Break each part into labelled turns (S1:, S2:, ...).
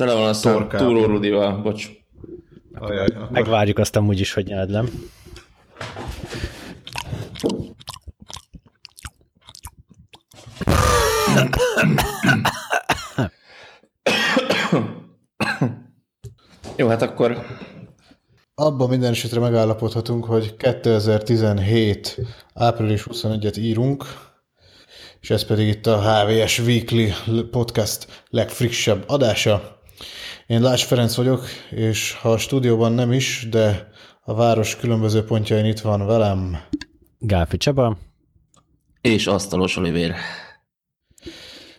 S1: Tele van a szám túró Rudival, bocs.
S2: Ajaj, akkor... Megvárjuk azt amúgy is, hogy nyeled,
S1: Jó, hát akkor...
S3: Abban minden esetre megállapodhatunk, hogy 2017. április 21-et írunk, és ez pedig itt a HVS Weekly podcast legfrissebb adása. Én Lász Ferenc vagyok, és ha a stúdióban nem is, de a város különböző pontjain itt van velem.
S2: Gáfi Csaba.
S1: És Asztalos Olivér.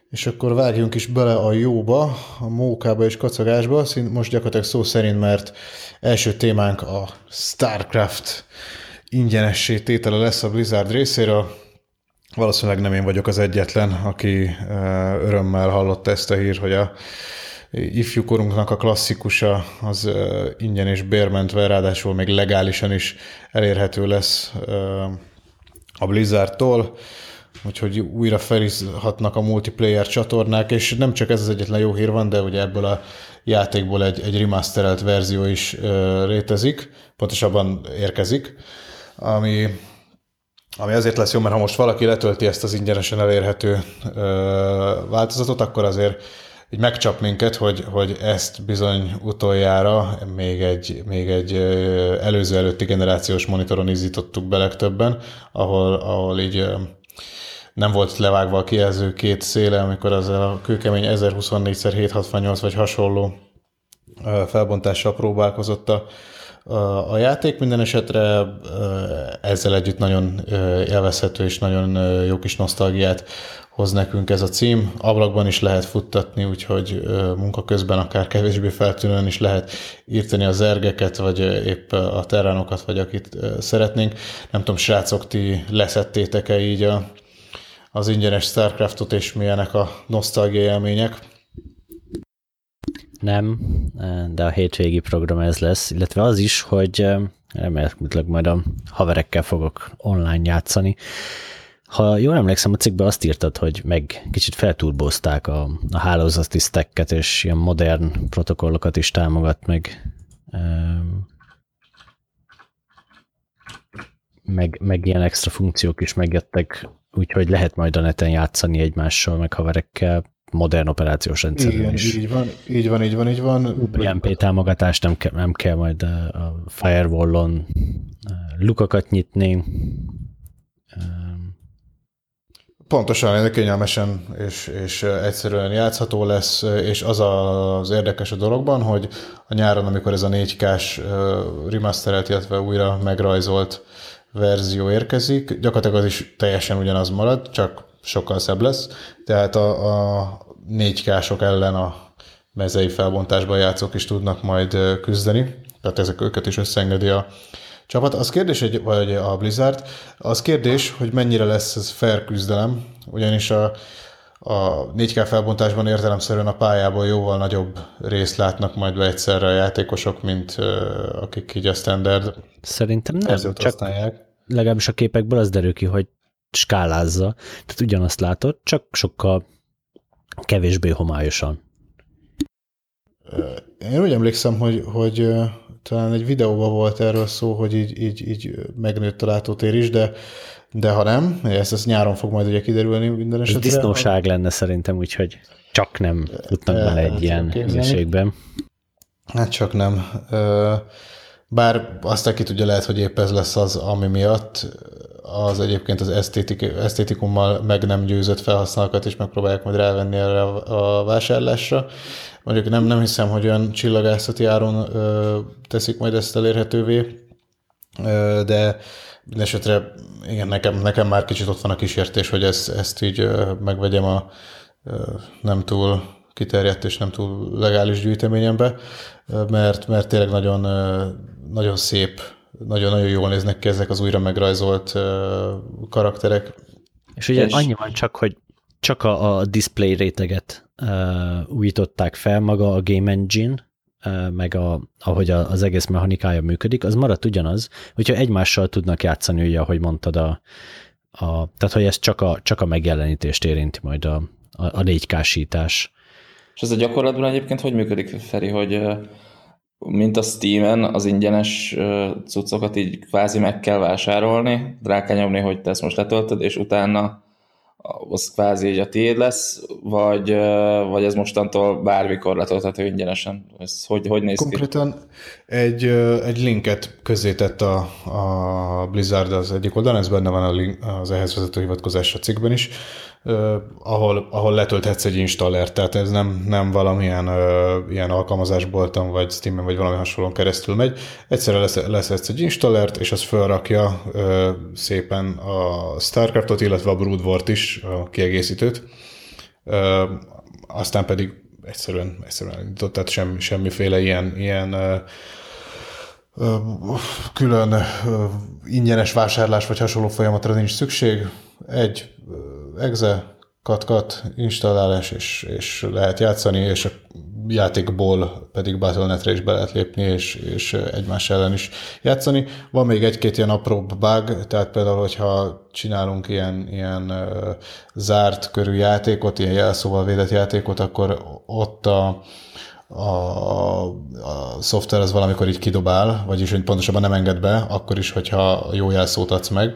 S3: És akkor vágjunk is bele a jóba, a mókába és kacagásba, most gyakorlatilag szó szerint, mert első témánk a StarCraft ingyenessé tétele lesz a Blizzard részéről. Valószínűleg nem én vagyok az egyetlen, aki örömmel hallotta ezt a hír, hogy a ifjúkorunknak a klasszikusa az ingyen és bérmentve, ráadásul még legálisan is elérhető lesz a Blizzardtól. Úgyhogy újra felizhatnak a multiplayer csatornák, és nem csak ez az egyetlen jó hír van, de ugye ebből a játékból egy, egy remasterelt verzió is ö, létezik, pontosabban érkezik, ami, ami azért lesz jó, mert ha most valaki letölti ezt az ingyenesen elérhető ö, változatot, akkor azért így megcsap minket, hogy, hogy ezt bizony utoljára még egy, még egy előző előtti generációs monitoron izítottuk be legtöbben, ahol, ahol így nem volt levágva a kijelző két széle, amikor az a kőkemény 1024x768 vagy hasonló felbontással próbálkozott a, a, játék. Minden esetre ezzel együtt nagyon élvezhető és nagyon jó kis nosztalgiát hoz nekünk ez a cím. Ablakban is lehet futtatni, úgyhogy munka közben akár kevésbé feltűnően is lehet írtani az ergeket, vagy épp a terránokat, vagy akit szeretnénk. Nem tudom, srácok, ti leszettétek-e így a, az ingyenes Starcraftot, és milyenek a nosztalgia élmények.
S2: Nem, de a hétvégi program ez lesz, illetve az is, hogy remélhetőleg majd a haverekkel fogok online játszani. Ha jól emlékszem, a cikkben azt írtad, hogy meg kicsit felturbozták a, a hálózati stacket, és ilyen modern protokollokat is támogat meg. Meg, meg ilyen extra funkciók is megjöttek úgyhogy lehet majd a neten játszani egymással, meg haverekkel, modern operációs rendszerűen
S3: Igen, is. így van, így van, így van, így van.
S2: UPnP támogatást nem, ke- nem kell majd a firewall-on lukakat nyitni.
S3: Pontosan, kényelmesen és, és egyszerűen játszható lesz, és az az érdekes a dologban, hogy a nyáron, amikor ez a 4K-s remasterelt, illetve újra megrajzolt verzió érkezik, gyakorlatilag az is teljesen ugyanaz marad, csak sokkal szebb lesz, tehát a, a 4K-sok ellen a mezei felbontásban játszók is tudnak majd küzdeni, tehát ezek őket is összeengedi a csapat. Az kérdés, hogy, vagy a Blizzard, az kérdés, hogy mennyire lesz ez fair küzdelem, ugyanis a, a 4K felbontásban értelemszerűen a pályából jóval nagyobb részt látnak majd be egyszerre a játékosok, mint uh, akik így a standard
S2: Szerintem nem, csak használják. legalábbis a képekből az derül ki, hogy skálázza, tehát ugyanazt látod, csak sokkal kevésbé homályosan.
S3: Én úgy emlékszem, hogy, hogy talán egy videóban volt erről szó, hogy így, így, így megnőtt a látótér is, de de ha nem, ez, ez nyáron fog majd ugye kiderülni minden esetre.
S2: Ez disznóság lenne szerintem, úgyhogy csak nem tudnak bele egy ilyen hülyeségben.
S3: Hát csak nem. Bár azt ki tudja, lehet, hogy épp ez lesz az, ami miatt az egyébként az esztétik, esztétikummal meg nem győzött felhasználókat is megpróbálják majd rávenni erre a vásárlásra. Mondjuk nem, nem hiszem, hogy olyan csillagászati áron ö, teszik majd ezt elérhetővé, ö, de Mindenesetre igen, nekem, nekem már kicsit ott van a kísértés, hogy ezt, ezt így megvegyem a nem túl kiterjedt és nem túl legális gyűjteményembe, mert, mert tényleg nagyon, nagyon szép, nagyon-nagyon jól néznek ki ezek az újra megrajzolt karakterek.
S2: És ugye és... annyi van csak, hogy csak a, a display réteget uh, újították fel, maga a Game Engine, meg a, ahogy az egész mechanikája működik, az maradt ugyanaz, hogyha egymással tudnak játszani, ugye, ahogy mondtad, a, a, tehát hogy ez csak a, csak a megjelenítést érinti majd a, a, a 4 k
S1: És ez a gyakorlatban egyébként hogy működik, Feri, hogy mint a Steam-en az ingyenes cuccokat így kvázi meg kell vásárolni, rá kell nyomni, hogy te ezt most letöltöd, és utána az kvázi így a tiéd lesz, vagy, vagy ez mostantól bármikor letölthető ingyenesen? Ez hogy, hogy néz
S3: Konkrétan ki? egy, egy linket közzétett a, a Blizzard az egyik oldalon, ez benne van a link, az ehhez vezető hivatkozás a cikkben is, ahol, ahol letölthetsz egy installert, tehát ez nem, nem valamilyen uh, ilyen alkalmazásbolton, vagy Steam-en, vagy valami hasonlón keresztül megy. Egyszerre lesz, egy installert, és az felrakja uh, szépen a Starcraftot, illetve a Brood War-t is, a kiegészítőt. Uh, aztán pedig egyszerűen, egyszerűen indított, tehát semmi, semmiféle ilyen, ilyen külön ingyenes vásárlás vagy hasonló folyamatra nincs szükség. Egy exe, katkat, installálás, és, és lehet játszani, és a játékból pedig Battle.net-re is be lehet lépni, és, és egymás ellen is játszani. Van még egy-két ilyen apró bug, tehát például, hogyha csinálunk ilyen, ilyen zárt körű játékot, ilyen jelszóval védett játékot, akkor ott a, a, a szoftver az valamikor így kidobál, vagyis hogy pontosabban nem enged be, akkor is, hogyha jó jelszót adsz meg,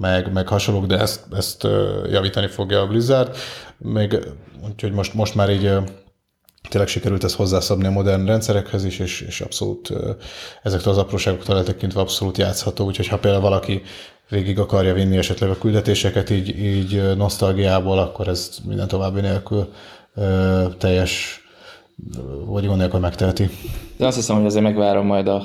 S3: meg, meg hasonlók, de ezt, ezt javítani fogja a Blizzard. Még, úgyhogy most, most már így tényleg sikerült ezt hozzászabni a modern rendszerekhez is, és, és abszolút ezektől az apróságoktól eltekintve abszolút játszható, úgyhogy ha például valaki végig akarja vinni esetleg a küldetéseket így, így nosztalgiából, akkor ez minden további nélkül teljes vagy gond nélkül megteheti.
S1: De azt hiszem, hogy azért megvárom majd a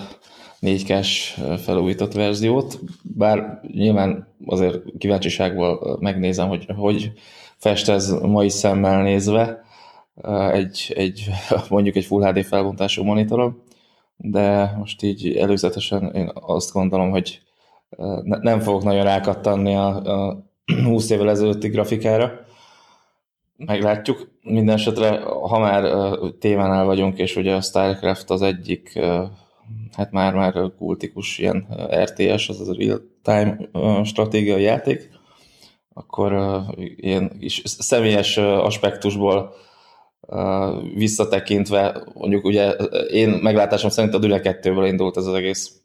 S1: 4K-s felújított verziót, bár nyilván azért kíváncsiságból megnézem, hogy hogy fest ez mai szemmel nézve egy, egy mondjuk egy Full HD felbontású monitoron, de most így előzetesen én azt gondolom, hogy nem fogok nagyon rákattanni a, a 20 évvel ezelőtti grafikára, meglátjuk. Minden esetre, ha már témánál vagyunk, és ugye a StarCraft az egyik, hát már-már kultikus ilyen RTS, az a real-time stratégiai játék, akkor ilyen kis személyes aspektusból visszatekintve, mondjuk ugye én meglátásom szerint a Dune 2-ből indult ez az egész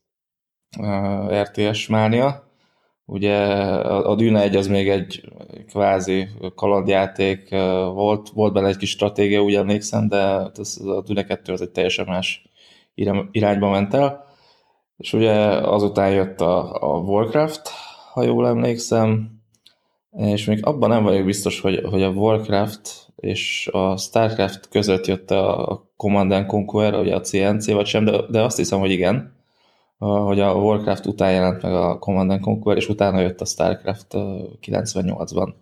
S1: RTS mánia, Ugye a, Dűne 1 az még egy kvázi kalandjáték, volt, volt benne egy kis stratégia, úgy emlékszem, de ez, a Dűne 2 az egy teljesen más irányba ment el. És ugye azután jött a, a Warcraft, ha jól emlékszem, és még abban nem vagyok biztos, hogy, hogy a Warcraft és a Starcraft között jött a Command Conquer, ugye a CNC vagy sem, de, de azt hiszem, hogy igen hogy a Warcraft után jelent meg a Command Conquer, és utána jött a Starcraft 98-ban,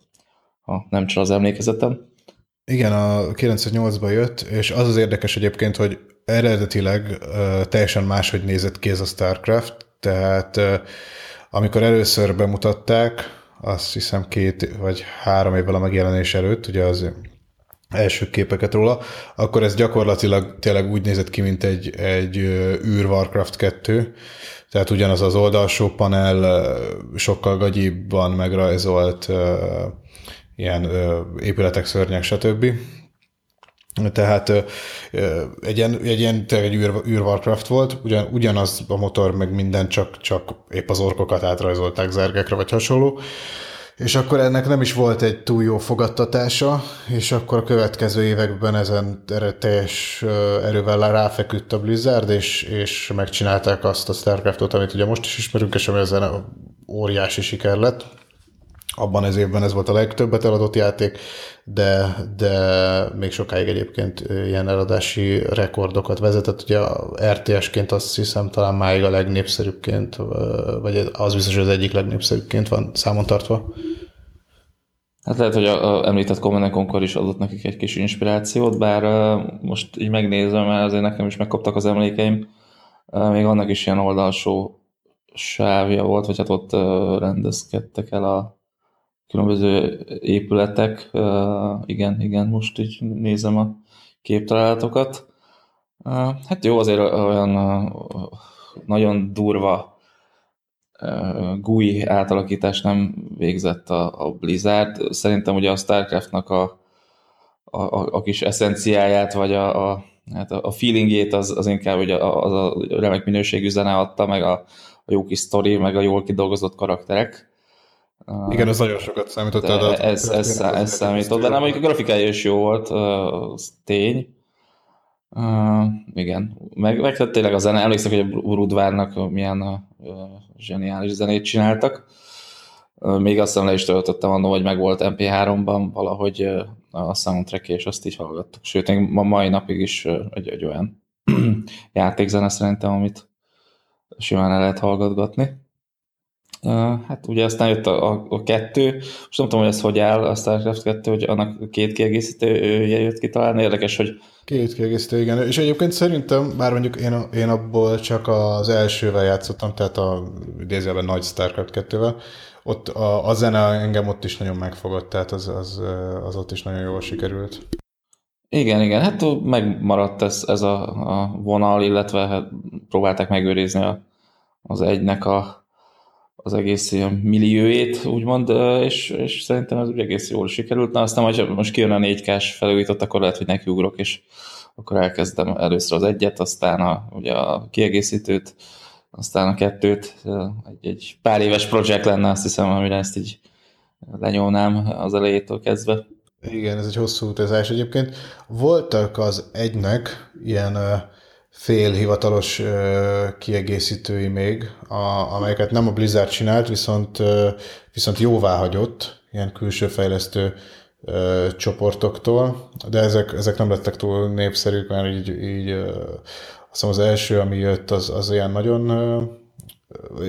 S1: ha nem csak az emlékezetem.
S3: Igen, a 98-ban jött, és az az érdekes egyébként, hogy eredetileg teljesen máshogy nézett ki ez a StarCraft, tehát amikor először bemutatták, azt hiszem két vagy három évvel a megjelenés előtt, ugye az első képeket róla, akkor ez gyakorlatilag tényleg úgy nézett ki, mint egy, egy űr Warcraft 2, tehát ugyanaz az oldalsó panel, sokkal gagyibban megrajzolt ilyen épületek, szörnyek, stb. Tehát egy ilyen, egy ilyen egy űr, űr Warcraft volt, ugyan, ugyanaz a motor, meg minden, csak, csak épp az orkokat átrajzolták zergekre, vagy hasonló. És akkor ennek nem is volt egy túl jó fogadtatása, és akkor a következő években ezen teljes erővel ráfeküdt a Blizzard, és, és megcsinálták azt a Starcraftot, amit ugye most is ismerünk, és ami ezen óriási siker lett. Abban ez évben ez volt a legtöbbet eladott játék, de, de még sokáig egyébként ilyen eladási rekordokat vezetett. Ugye RTS-ként azt hiszem talán máig a legnépszerűbbként, vagy az biztos, hogy az egyik legnépszerűbbként van számon tartva.
S1: Hát lehet, hogy a, a említett Command Conquer is adott nekik egy kis inspirációt, bár uh, most így megnézem, mert azért nekem is megkaptak az emlékeim, uh, még annak is ilyen oldalsó sávja volt, vagy hát ott uh, rendezkedtek el a különböző épületek. Igen, igen, most így nézem a képtalálatokat. Hát jó, azért olyan nagyon durva GUI átalakítás nem végzett a, a Blizzard. Szerintem ugye a Starcraftnak a, a, a kis eszenciáját, vagy a, a, hát a feelingjét az, az inkább hogy az a remek minőségű zene adta, meg a, a jó kis sztori, meg a jól kidolgozott karakterek.
S3: Igen, ez nagyon sokat számított.
S1: De ez, ez, ez, ez számított, de nem, mondjuk a grafikája is jó volt, az tény. Uh, igen, meg, meg tényleg a zene, emlékszek, hogy a Brudvárnak milyen a, zseniális zenét csináltak. Uh, még azt le is töltöttem annól, hogy meg volt MP3-ban valahogy uh, a soundtrack, és azt így hallgattuk. Sőt, még ma mai napig is egy, egy olyan játékzene szerintem, amit simán el lehet hallgatgatni. Hát ugye aztán jött a, a, a kettő, most nem tudom, hogy ez hogy áll a StarCraft 2, hogy annak két kiegészítője jött ki talán, érdekes, hogy...
S3: Két kiegészítő, igen, és egyébként szerintem, bár mondjuk én, én abból csak az elsővel játszottam, tehát a idézőben nagy StarCraft 2-vel, ott a, a zene engem ott is nagyon megfogott, tehát az, az, az ott is nagyon jól sikerült.
S1: Igen, igen, hát megmaradt ez, ez a, a vonal, illetve hát próbálták megőrizni a, az egynek a az egész ilyen millióét, úgymond, és, és szerintem ez úgy egész jól sikerült. Na aztán, hogy most kijön a 4K-s felújított, akkor lehet, hogy nekiugrok, és akkor elkezdem először az egyet, aztán a, ugye a kiegészítőt, aztán a kettőt. Egy, egy pár éves projekt lenne, azt hiszem, amire ezt így lenyomnám az elejétől kezdve.
S3: Igen, ez egy hosszú utazás egyébként. Voltak az egynek ilyen félhivatalos kiegészítői még, a, amelyeket nem a Blizzard csinált, viszont, viszont jóvá hagyott, ilyen külső fejlesztő csoportoktól, de ezek, ezek nem lettek túl népszerűk, mert így, így ö, azt hiszem az első, ami jött, az, az ilyen nagyon ö,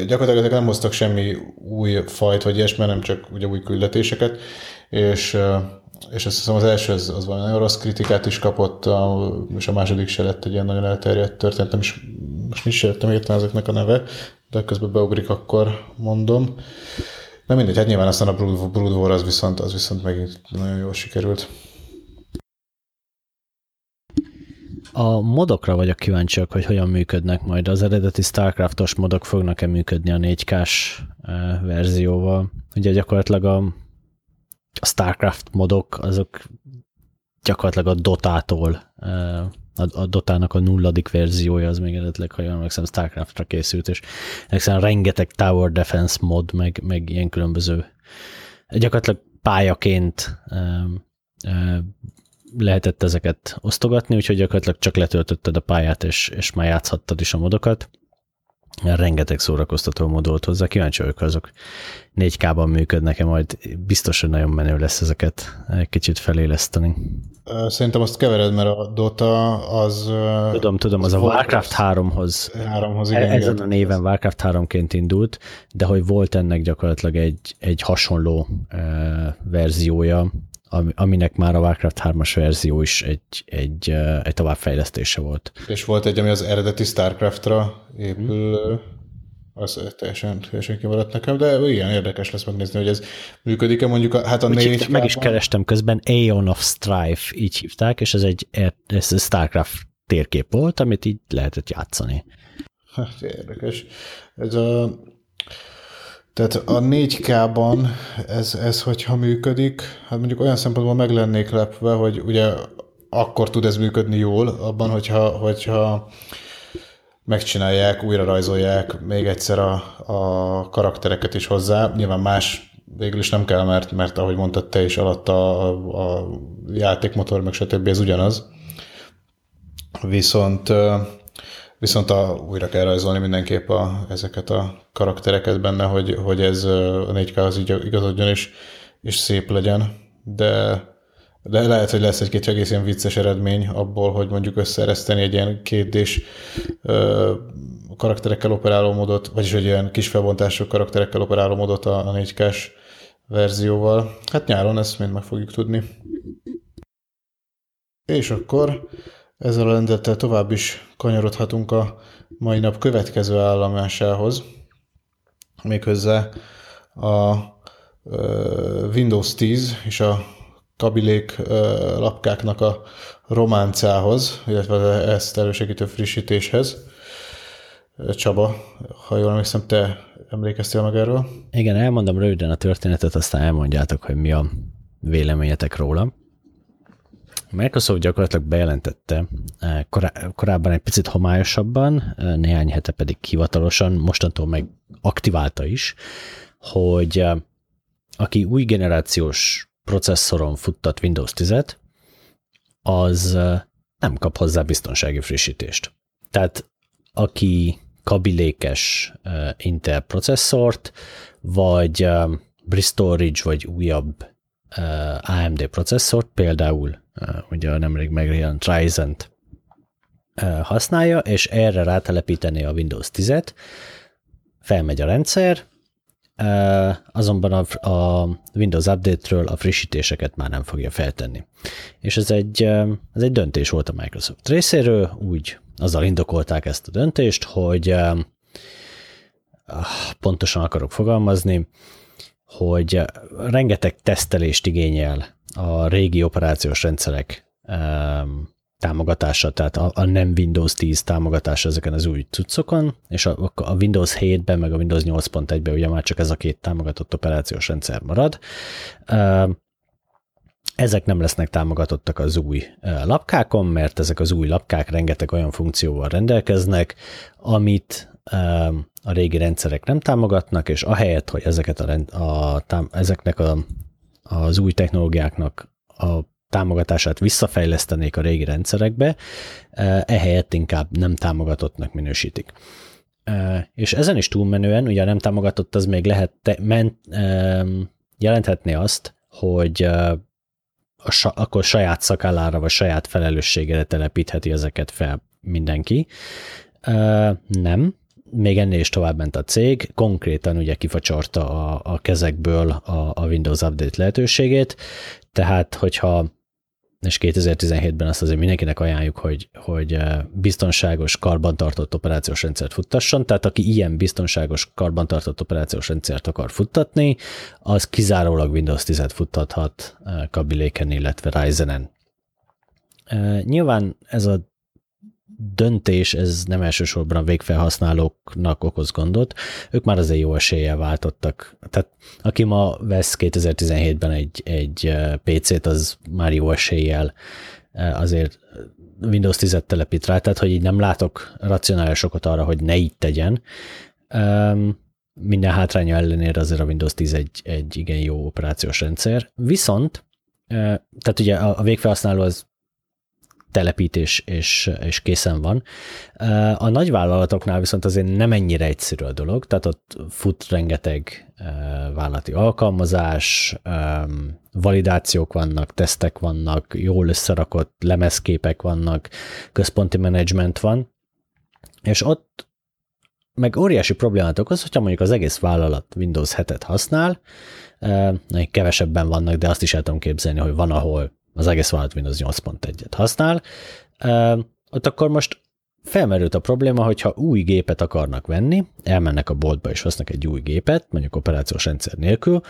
S3: gyakorlatilag ezek nem hoztak semmi új fajt, vagy ilyesmi, nem csak ugye új küldetéseket, és és azt hiszem az első az, az valami nagyon rossz kritikát is kapott, a, és a második se lett egy ilyen nagyon elterjedt történet, nem is, most is értem értem ezeknek a neve, de közben beugrik, akkor mondom. Na mindegy, hát nyilván aztán a Brood, Brood War az viszont, az viszont megint nagyon jól sikerült.
S2: A modokra vagyok kíváncsiak, hogy hogyan működnek majd. Az eredeti Starcraftos modok fognak-e működni a 4K-s eh, verzióval. Ugye gyakorlatilag a a StarCraft modok, azok gyakorlatilag a Dotától, a, a Dotának a nulladik verziója, az még eredetileg, ha jól emlékszem, StarCraftra készült, és egyszerűen rengeteg Tower Defense mod, meg, meg ilyen különböző gyakorlatilag pályaként lehetett ezeket osztogatni, úgyhogy gyakorlatilag csak letöltötted a pályát, és, és már játszhattad is a modokat rengeteg szórakoztató mód volt hozzá, kíváncsi vagyok, azok 4K-ban működnek-e, majd biztos, hogy nagyon menő lesz ezeket egy kicsit feléleszteni.
S3: Szerintem azt kevered, mert a Dota az...
S2: Tudom, tudom, az, az a Warcraft 3-hoz,
S3: 3-hoz igen,
S2: ezen igen. a néven Warcraft 3-ként indult, de hogy volt ennek gyakorlatilag egy, egy hasonló uh, verziója, aminek már a Warcraft 3-as verzió is egy, egy, egy továbbfejlesztése volt.
S3: És volt egy, ami az eredeti Starcraftra épül, az teljesen, teljesen kimaradt nekem, de ilyen érdekes lesz megnézni, hogy ez működik-e mondjuk, a, hát a
S2: négy hívták, Meg is kerestem közben, Aeon of Strife, így hívták, és ez egy ez Starcraft térkép volt, amit így lehetett játszani.
S3: Hát érdekes. Ez a tehát a 4K-ban ez, ez hogyha működik, hát mondjuk olyan szempontból meg lennék lepve, hogy ugye akkor tud ez működni jól, abban, hogyha, hogyha megcsinálják, újra rajzolják még egyszer a, a karaktereket is hozzá. Nyilván más végül is nem kell, mert, mert ahogy mondtad te is alatt a, a játékmotor, meg stb. ez ugyanaz. Viszont Viszont a, újra kell rajzolni mindenképp a, ezeket a karaktereket benne, hogy, hogy ez a 4K az így igazodjon és, és szép legyen, de, de lehet, hogy lesz egy-két egész ilyen vicces eredmény abból, hogy mondjuk összeereszteni egy ilyen kétdés karakterekkel operáló módot, vagyis egy ilyen kis felbontású karakterekkel operáló módot a, a 4K-s verzióval. Hát nyáron ezt mind meg fogjuk tudni. És akkor ezzel a lendettel tovább is kanyarodhatunk a mai nap következő állomásához, méghozzá a Windows 10 és a kabilék lapkáknak a románcához, illetve ezt elősegítő frissítéshez. Csaba, ha jól emlékszem, te emlékeztél meg erről?
S2: Igen, elmondom röviden a történetet, aztán elmondjátok, hogy mi a véleményetek róla. Microsoft gyakorlatilag bejelentette korábban egy picit homályosabban, néhány hete pedig hivatalosan, mostantól meg aktiválta is, hogy aki új generációs processzoron futtat Windows 10-et, az nem kap hozzá biztonsági frissítést. Tehát aki kabilékes Intel processzort, vagy Bristol Ridge, vagy újabb AMD processzort, például ugye a nemrég megjelent ryzen használja, és erre rátelepíteni a Windows 10-et, felmegy a rendszer, azonban a, a Windows Update-ről a frissítéseket már nem fogja feltenni. És ez egy, ez egy döntés volt a Microsoft részéről, úgy azzal indokolták ezt a döntést, hogy ah, pontosan akarok fogalmazni, hogy rengeteg tesztelést igényel a régi operációs rendszerek támogatása, tehát a, nem Windows 10 támogatása ezeken az új cuccokon, és a, a Windows 7-ben, meg a Windows 8.1-ben ugye már csak ez a két támogatott operációs rendszer marad. Ezek nem lesznek támogatottak az új lapkákon, mert ezek az új lapkák rengeteg olyan funkcióval rendelkeznek, amit a régi rendszerek nem támogatnak, és ahelyett, hogy ezeket a, a, a ezeknek a, az új technológiáknak a támogatását visszafejlesztenék a régi rendszerekbe, ehelyett inkább nem támogatottnak minősítik. És ezen is túlmenően, ugye nem támogatott, az még lehet, te, men, jelenthetné azt, hogy a, akkor saját szakállára vagy saját felelősségére telepítheti ezeket fel mindenki. Nem, még ennél is tovább ment a cég, konkrétan ugye kifacsarta a, a kezekből a, a Windows Update lehetőségét, tehát hogyha és 2017-ben azt azért mindenkinek ajánljuk, hogy, hogy biztonságos, karbantartott operációs rendszert futtasson, tehát aki ilyen biztonságos, karbantartott operációs rendszert akar futtatni, az kizárólag Windows 10-et futtathat kabiléken, illetve Ryzen-en. Nyilván ez a döntés, ez nem elsősorban végfelhasználóknak okoz gondot, ők már azért jó eséllyel váltottak. Tehát aki ma vesz 2017-ben egy, egy PC-t, az már jó eséllyel azért Windows 10-et telepít rá, tehát hogy így nem látok racionális okot arra, hogy ne így tegyen. Minden hátránya ellenére azért a Windows 10 egy, egy igen jó operációs rendszer. Viszont, tehát ugye a végfelhasználó az telepítés és, és készen van. A nagyvállalatoknál viszont azért nem ennyire egyszerű a dolog, tehát ott fut rengeteg vállalati alkalmazás, validációk vannak, tesztek vannak, jól összerakott lemezképek vannak, központi menedzsment van, és ott meg óriási problémát okoz, hogyha mondjuk az egész vállalat Windows 7-et használ, kevesebben vannak, de azt is el tudom képzelni, hogy van, ahol az egész vállalat Windows 8.1-et használ, ott akkor most felmerült a probléma, hogyha új gépet akarnak venni, elmennek a boltba és vesznek egy új gépet, mondjuk operációs rendszer nélkül,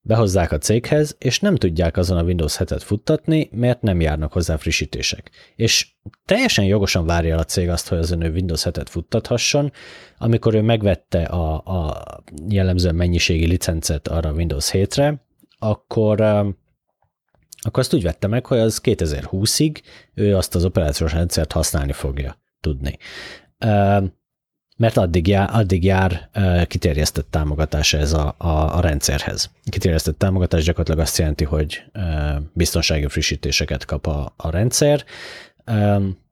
S2: behozzák a céghez, és nem tudják azon a Windows 7-et futtatni, mert nem járnak hozzá frissítések. És teljesen jogosan várja a cég azt, hogy az ő Windows 7-et futtathasson, amikor ő megvette a, a jellemző mennyiségi licencet arra Windows 7-re, akkor akkor azt úgy vette meg, hogy az 2020-ig ő azt az operációs rendszert használni fogja tudni. Mert addig jár, addig jár kiterjesztett támogatása ez a, a, a rendszerhez. Kiterjesztett támogatás gyakorlatilag azt jelenti, hogy biztonsági frissítéseket kap a, a rendszer.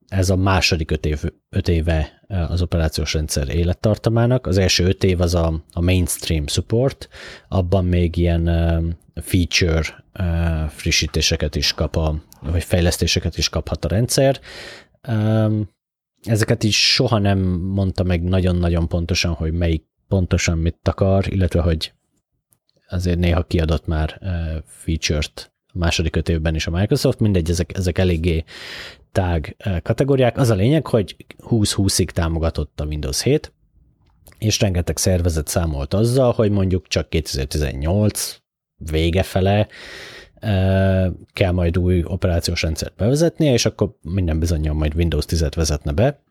S2: Ez a második öt, év, öt éve az operációs rendszer élettartamának. Az első öt év az a, a mainstream support, abban még ilyen feature frissítéseket is kap, a, vagy fejlesztéseket is kaphat a rendszer. Ezeket is soha nem mondta meg nagyon-nagyon pontosan, hogy melyik pontosan mit akar, illetve hogy azért néha kiadott már feature-t második öt évben is a Microsoft, mindegy, ezek, ezek eléggé tág kategóriák. Az a lényeg, hogy 20-20-ig támogatott a Windows 7, és rengeteg szervezet számolt azzal, hogy mondjuk csak 2018 vége fele kell majd új operációs rendszert bevezetnie, és akkor minden bizonyal majd Windows 10-et vezetne be,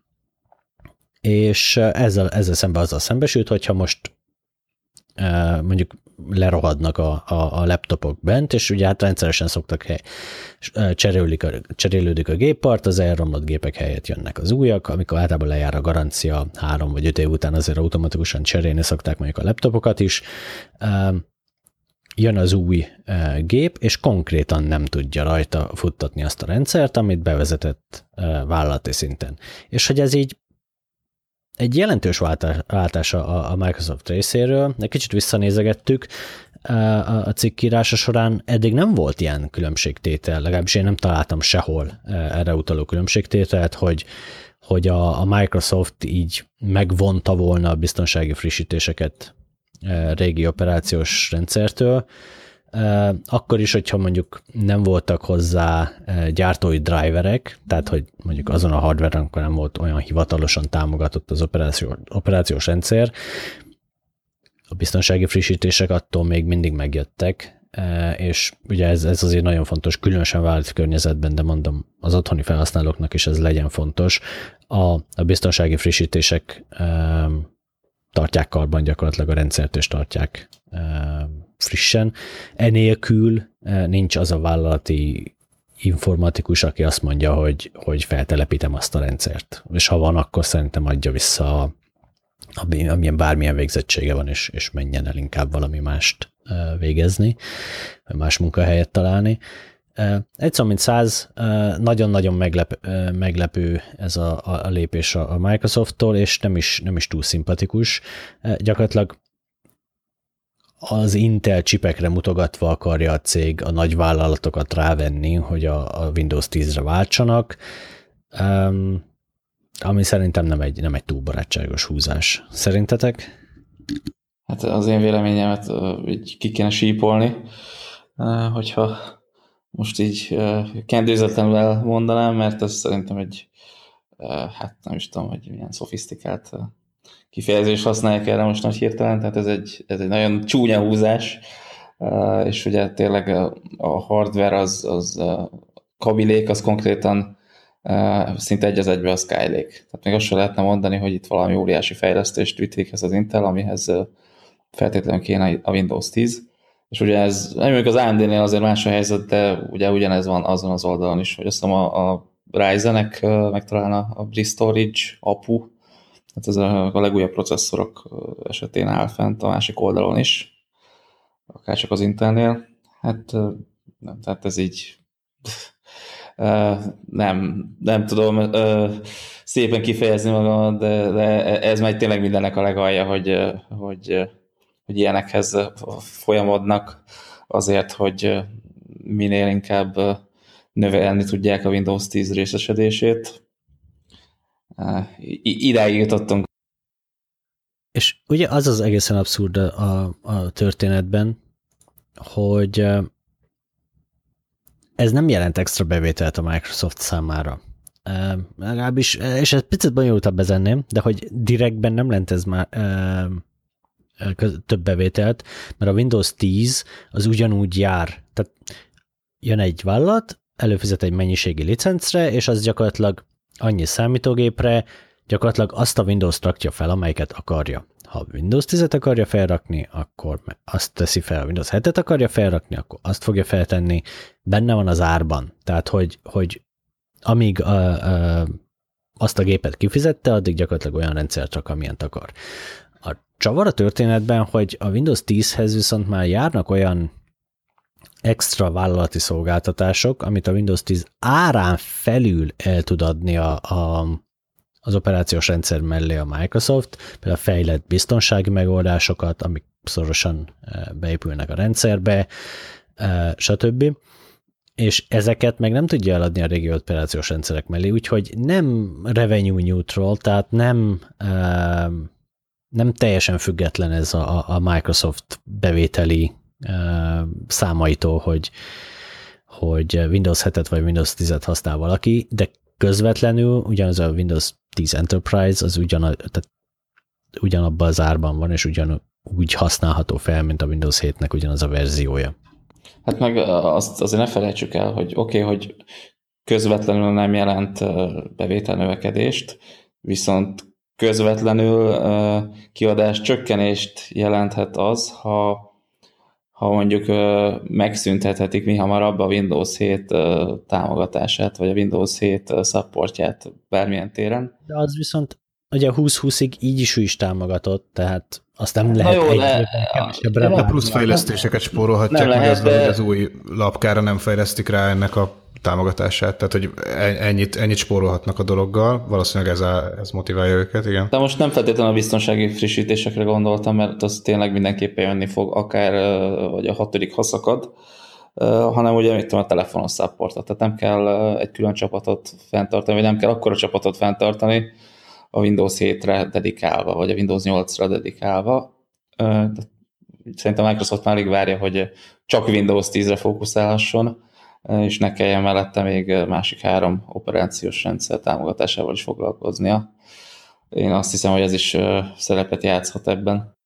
S2: és ezzel, ezzel szemben azzal szembesült, hogyha most mondjuk lerohadnak a, a, a laptopok bent, és ugye hát rendszeresen szoktak hely, cserélődik a, cserélődik a géppart, az elromlott gépek helyett jönnek az újak, amikor általában lejár a garancia három vagy öt év után azért automatikusan cserélni szokták mondjuk a laptopokat is, jön az új gép, és konkrétan nem tudja rajta futtatni azt a rendszert, amit bevezetett vállalati szinten. És hogy ez így egy jelentős váltása a Microsoft részéről, egy kicsit visszanézegettük, a cikkírása során. Eddig nem volt ilyen különbségtétel, legalábbis én nem találtam sehol erre utaló különbségtételt, hogy, hogy a, a Microsoft így megvonta volna a biztonsági frissítéseket régi operációs rendszertől, akkor is, hogyha mondjuk nem voltak hozzá gyártói driverek, tehát hogy mondjuk azon a hardware amikor nem volt olyan hivatalosan támogatott az operáció, operációs rendszer, a biztonsági frissítések attól még mindig megjöttek, és ugye ez, ez azért nagyon fontos, különösen vált környezetben, de mondom, az otthoni felhasználóknak is ez legyen fontos. A, a biztonsági frissítések tartják karban gyakorlatilag a rendszert, és tartják frissen. Enélkül nincs az a vállalati informatikus, aki azt mondja, hogy, hogy feltelepítem azt a rendszert. És ha van, akkor szerintem adja vissza, amilyen bármilyen végzettsége van, és, és menjen el inkább valami mást végezni, vagy más munkahelyet találni. Egyszer, mint száz, nagyon-nagyon meglep, meglepő ez a, a lépés a Microsofttól, és nem is, nem is túl szimpatikus. Gyakorlatilag az Intel csipekre mutogatva akarja a cég a nagy vállalatokat rávenni, hogy a, a Windows 10-re váltsanak, um, ami szerintem nem egy, nem egy túl barátságos húzás. Szerintetek?
S1: Hát az én véleményemet így ki kéne sípolni, hogyha most így kendőzetlenül mondanám, mert ez szerintem egy, hát nem is tudom, hogy milyen szofisztikált kifejezés használják erre most nagy hirtelen, tehát ez egy, ez egy nagyon csúnya húzás, és ugye tényleg a hardware az, az kabilék, az konkrétan szinte egy az egybe a Skylake. Tehát még azt sem lehetne mondani, hogy itt valami óriási fejlesztést vitt az Intel, amihez feltétlenül kéne a Windows 10. És ugye ez, nem az AMD-nél azért más a helyzet, de ugye ugyanez van azon az oldalon is, hogy azt hiszem a, a Ryzen-ek megtalálna a Bristolage APU, hát ez a, a legújabb processzorok esetén áll fent a másik oldalon is, akár csak az Intelnél. Hát nem, tehát ez így nem, nem tudom szépen kifejezni magam, de, de ez majd tényleg mindennek a legalja, hogy, hogy, hogy ilyenekhez folyamodnak azért, hogy minél inkább növelni tudják a Windows 10 részesedését. Idáig jutottunk.
S2: És ugye az az egészen abszurd a, a történetben, hogy ez nem jelent extra bevételt a Microsoft számára. Legalábbis, és ez picit bonyolultabb bezenném, de hogy direktben nem lent ez már több bevételt, mert a Windows 10 az ugyanúgy jár. Tehát jön egy vállalat, előfizet egy mennyiségi licencre, és az gyakorlatilag annyi számítógépre gyakorlatilag azt a Windows rakja fel, amelyiket akarja. Ha Windows 10-et akarja felrakni, akkor azt teszi fel, a Windows 7-et akarja felrakni, akkor azt fogja feltenni, benne van az árban. Tehát, hogy, hogy amíg a, a, azt a gépet kifizette, addig gyakorlatilag olyan rendszer csak, amilyen akar. A csavar a történetben, hogy a Windows 10-hez viszont már járnak olyan extra vállalati szolgáltatások, amit a Windows 10 árán felül el tud adni a, a, az operációs rendszer mellé a Microsoft, például fejlett biztonsági megoldásokat, amik szorosan e, beépülnek a rendszerbe, e, stb. És ezeket meg nem tudja eladni a régi operációs rendszerek mellé, úgyhogy nem revenue neutral, tehát nem e, nem teljesen független ez a, a Microsoft bevételi számaitól, hogy, hogy Windows 7-et vagy Windows 10-et használ valaki, de közvetlenül ugyanaz a Windows 10 Enterprise az ugyan, tehát ugyanabban az árban van, és ugyan úgy használható fel, mint a Windows 7-nek ugyanaz a verziója.
S1: Hát meg azt azért ne felejtsük el, hogy oké, okay, hogy közvetlenül nem jelent bevételnövekedést, viszont közvetlenül kiadás csökkenést jelenthet az, ha, ha mondjuk megszüntethetik mi hamarabb a Windows 7 támogatását, vagy a Windows 7 supportját bármilyen téren.
S2: De az viszont ugye 20-20-ig így is ő is támogatott, tehát azt nem lehet
S1: jó,
S2: egy
S1: de-
S2: kevesebbre
S3: A
S2: várni.
S3: plusz fejlesztéseket spórolhatják meg azzal,
S1: de-
S3: hogy az új lapkára nem fejlesztik rá ennek a támogatását, tehát hogy en- ennyit, ennyit spórolhatnak a dologgal, valószínűleg ez, a, ez motiválja őket, igen.
S1: De most nem feltétlenül a biztonsági frissítésekre gondoltam, mert az tényleg mindenképpen jönni fog, akár vagy a hatodik haszakad, hanem ugye mit tudom, a telefonos supportot. Tehát nem kell egy külön csapatot fenntartani, vagy nem kell akkora csapatot fenntartani a Windows 7-re dedikálva, vagy a Windows 8-ra dedikálva. Szerintem a Microsoft már alig várja, hogy csak Windows 10-re fókuszálhasson, és ne kelljen mellette még másik három operációs rendszer támogatásával is foglalkoznia. Én azt hiszem, hogy ez is szerepet játszhat ebben.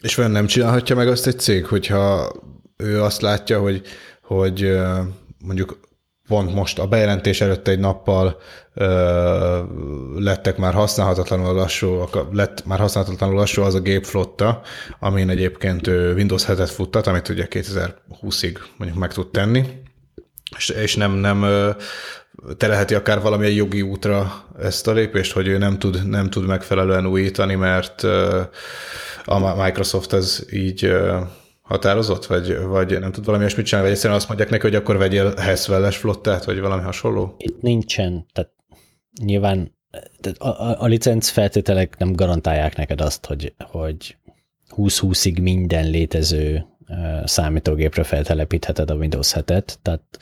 S3: És vajon nem csinálhatja meg azt egy cég, hogyha ő azt látja, hogy, hogy mondjuk pont most a bejelentés előtt egy nappal ö, lettek már használhatatlanul lassú, lett már használhatatlanul lassú az a gépflotta, amin egyébként Windows 7-et futtat, amit ugye 2020-ig mondjuk meg tud tenni, és, és nem, nem ö, terelheti akár valamilyen jogi útra ezt a lépést, hogy ő nem tud, nem tud megfelelően újítani, mert ö, a Microsoft ez így ö, határozott, vagy, vagy nem tud valami olyasmit csinálni, vagy egyszerűen azt mondják neki, hogy akkor vegyél Hesswell-es flottát, vagy valami hasonló?
S2: Itt nincsen, tehát nyilván tehát a, a, a licenc feltételek nem garantálják neked azt, hogy, hogy 20-20-ig minden létező számítógépre feltelepítheted a Windows 7-et, tehát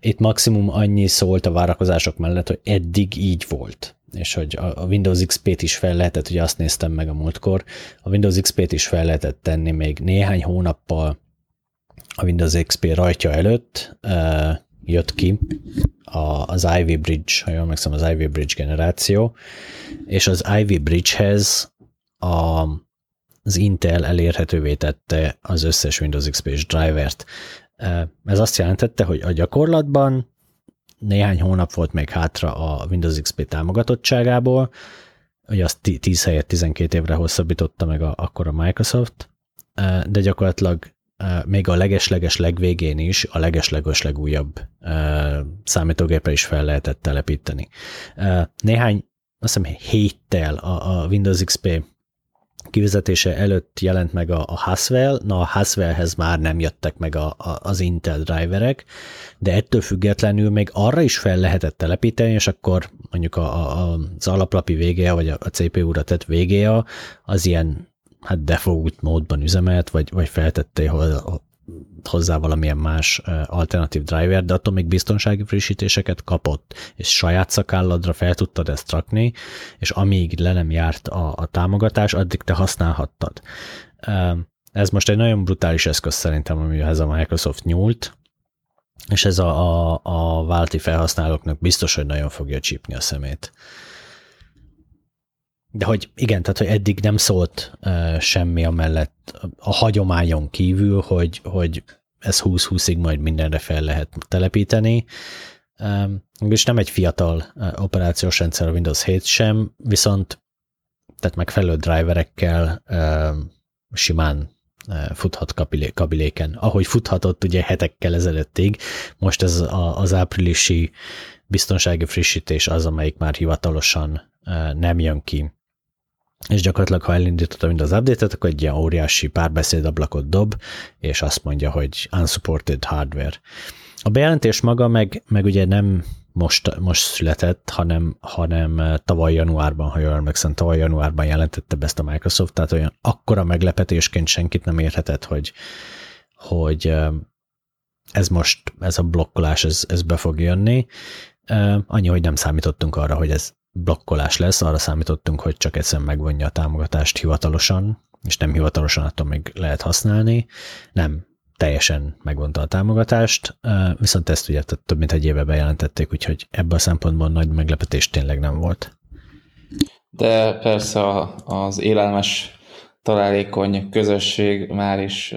S2: itt maximum annyi szólt a várakozások mellett, hogy eddig így volt és hogy a Windows XP-t is fel lehetett, ugye azt néztem meg a múltkor, a Windows XP-t is fel lehetett tenni még néhány hónappal a Windows XP rajtja előtt uh, jött ki a, az Ivy Bridge, ha jól emlékszem, az Ivy Bridge generáció, és az Ivy Bridge-hez a, az Intel elérhetővé tette az összes Windows XP-s drivert. Ez azt jelentette, hogy a gyakorlatban néhány hónap volt még hátra a Windows XP támogatottságából, hogy azt 10 helyett 12 évre hosszabbította meg a, akkor a Microsoft, de gyakorlatilag még a legesleges legvégén is a legesleges legújabb számítógépre is fel lehetett telepíteni. Néhány, azt hiszem héttel a Windows XP kivezetése előtt jelent meg a, a Haswell, na a Haswellhez már nem jöttek meg a, a, az Intel driverek, de ettől függetlenül még arra is fel lehetett telepíteni, és akkor mondjuk a, a, az alaplapi VGA, vagy a, a CPU-ra tett VGA, az ilyen hát default módban üzemelt, vagy, vagy feltette hozzá valamilyen más alternatív driver, de attól még biztonsági frissítéseket kapott, és saját szakálladra fel tudtad ezt rakni, és amíg le nem járt a, a támogatás, addig te használhattad. Ez most egy nagyon brutális eszköz szerintem, amihez a Microsoft nyúlt, és ez a, a, a válti felhasználóknak biztos, hogy nagyon fogja csípni a szemét. De hogy igen, tehát hogy eddig nem szólt uh, semmi amellett a hagyományon kívül, hogy, hogy ez 20-20-ig majd mindenre fel lehet telepíteni. Um, és nem egy fiatal uh, operációs rendszer a Windows 7 sem, viszont tehát megfelelő driverekkel uh, simán futhat kabilé, kabiléken. Ahogy futhatott ugye hetekkel ezelőttig, most ez a, az áprilisi biztonsági frissítés az, amelyik már hivatalosan nem jön ki. És gyakorlatilag, ha elindította mind az update-et, akkor egy ilyen óriási párbeszédablakot dob, és azt mondja, hogy unsupported hardware. A bejelentés maga meg, meg ugye nem most, most született, hanem, hanem tavaly januárban, ha jól emlékszem, tavaly januárban jelentette be ezt a Microsoft, tehát olyan akkora meglepetésként senkit nem érhetett, hogy, hogy ez most, ez a blokkolás, ez, ez be fog jönni. Annyi, hogy nem számítottunk arra, hogy ez blokkolás lesz, arra számítottunk, hogy csak egyszerűen megvonja a támogatást hivatalosan, és nem hivatalosan attól még lehet használni. Nem, teljesen megvonta a támogatást, viszont ezt ugye több mint egy éve bejelentették, úgyhogy ebből a szempontból nagy meglepetés tényleg nem volt.
S1: De persze az élelmes találékony közösség már is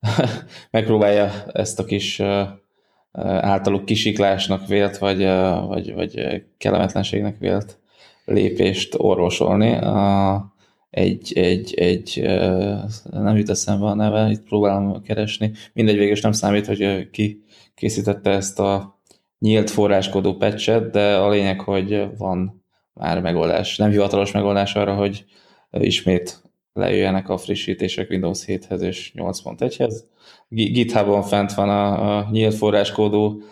S1: megpróbálja ezt a kis általuk kisiklásnak vélt, vagy, vagy, vagy kellemetlenségnek vélt lépést orvosolni. Egy, egy, egy, nem jut eszembe a neve, itt próbálom keresni. Mindegy, végül nem számít, hogy ki készítette ezt a nyílt forráskodó patchet, de a lényeg, hogy van már megoldás, nem hivatalos megoldás arra, hogy ismét lejöjjenek a frissítések Windows 7-hez és 8.1-hez. GitHubon fent van a, a nyílt forráskódú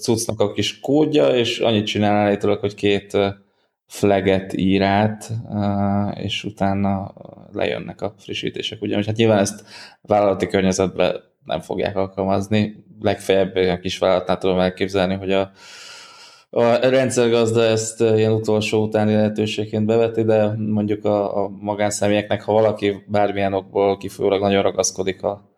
S1: cuccnak a kis kódja, és annyit csinál állítólag, hogy két flaget ír át, és utána lejönnek a frissítések. Ugyanis hát nyilván ezt vállalati környezetben nem fogják alkalmazni, legfeljebb a kis vállalatnál tudom elképzelni, hogy a, a rendszergazda ezt ilyen utolsó utáni lehetőségként beveti, de mondjuk a, a magánszemélyeknek, ha valaki bármilyen okból kifolyólag nagyon ragaszkodik a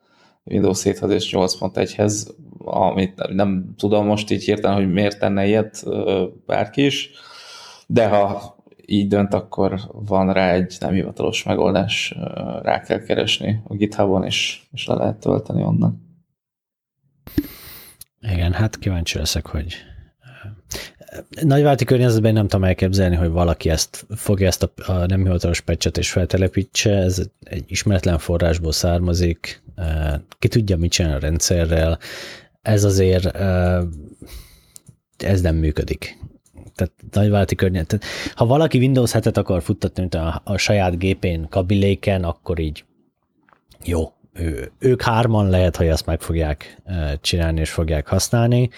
S1: Windows 7-hez és 8.1-hez, amit nem tudom most így hirtelen, hogy miért tenne ilyet bárki is, de ha így dönt, akkor van rá egy nem hivatalos megoldás, rá kell keresni a GitHubon, és, és le lehet tölteni onnan.
S2: Igen, hát kíváncsi leszek, hogy nagyválti környezetben nem tudom elképzelni, hogy valaki ezt fogja ezt a, a nem hivatalos pecset és feltelepítse, ez egy ismeretlen forrásból származik, ki tudja, mit csinál a rendszerrel, ez azért ez nem működik. Tehát nagyválti környezet. Ha valaki Windows 7-et akar futtatni, mint a, a saját gépén, kabiléken, akkor így jó. Ő, ők hárman lehet, hogy ezt meg fogják csinálni és fogják használni.